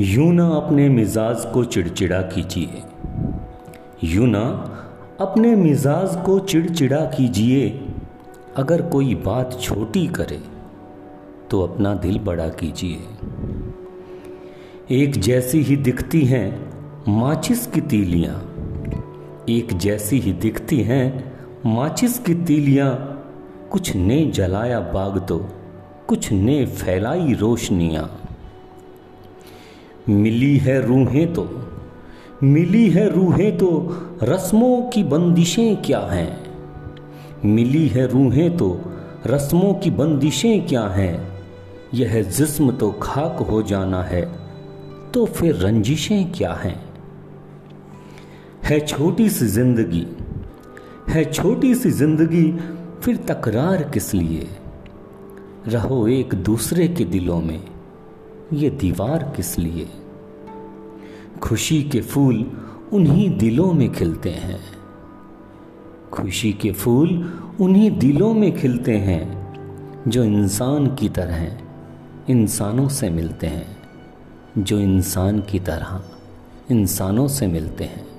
यूँ ना अपने मिजाज को चिड़चिड़ा कीजिए। यूँ ना अपने मिजाज को चिड़चिड़ा कीजिए। अगर कोई बात छोटी करे तो अपना दिल बड़ा कीजिए। एक जैसी ही दिखती हैं माचिस की तीलियाँ। एक जैसी ही दिखती हैं माचिस की तीलियाँ। कुछ ने जलाया बाग तो कुछ ने फैलाई रोशनियाँ। मिली है रूहें तो। मिली है रूहें तो रस्मों की बंदिशें क्या हैं? मिली है रूहें तो रस्मों की बंदिशें क्या हैं? यह जिस्म तो खाक हो जाना है तो फिर रंजिशें क्या हैं? है छोटी सी ज़िंदगी, है छोटी सी ज़िंदगी, फिर तकरार किस लिए? रहो एक दूसरे के दिलों में। ये दीवार किस लिए? खुशी के फूल उन्हीं दिलों में खिलते हैं। खुशी के फूल उन्हीं दिलों में खिलते हैं, जो इंसान की तरह इंसानों से मिलते हैं। जो इंसान की तरह इंसानों से मिलते हैं।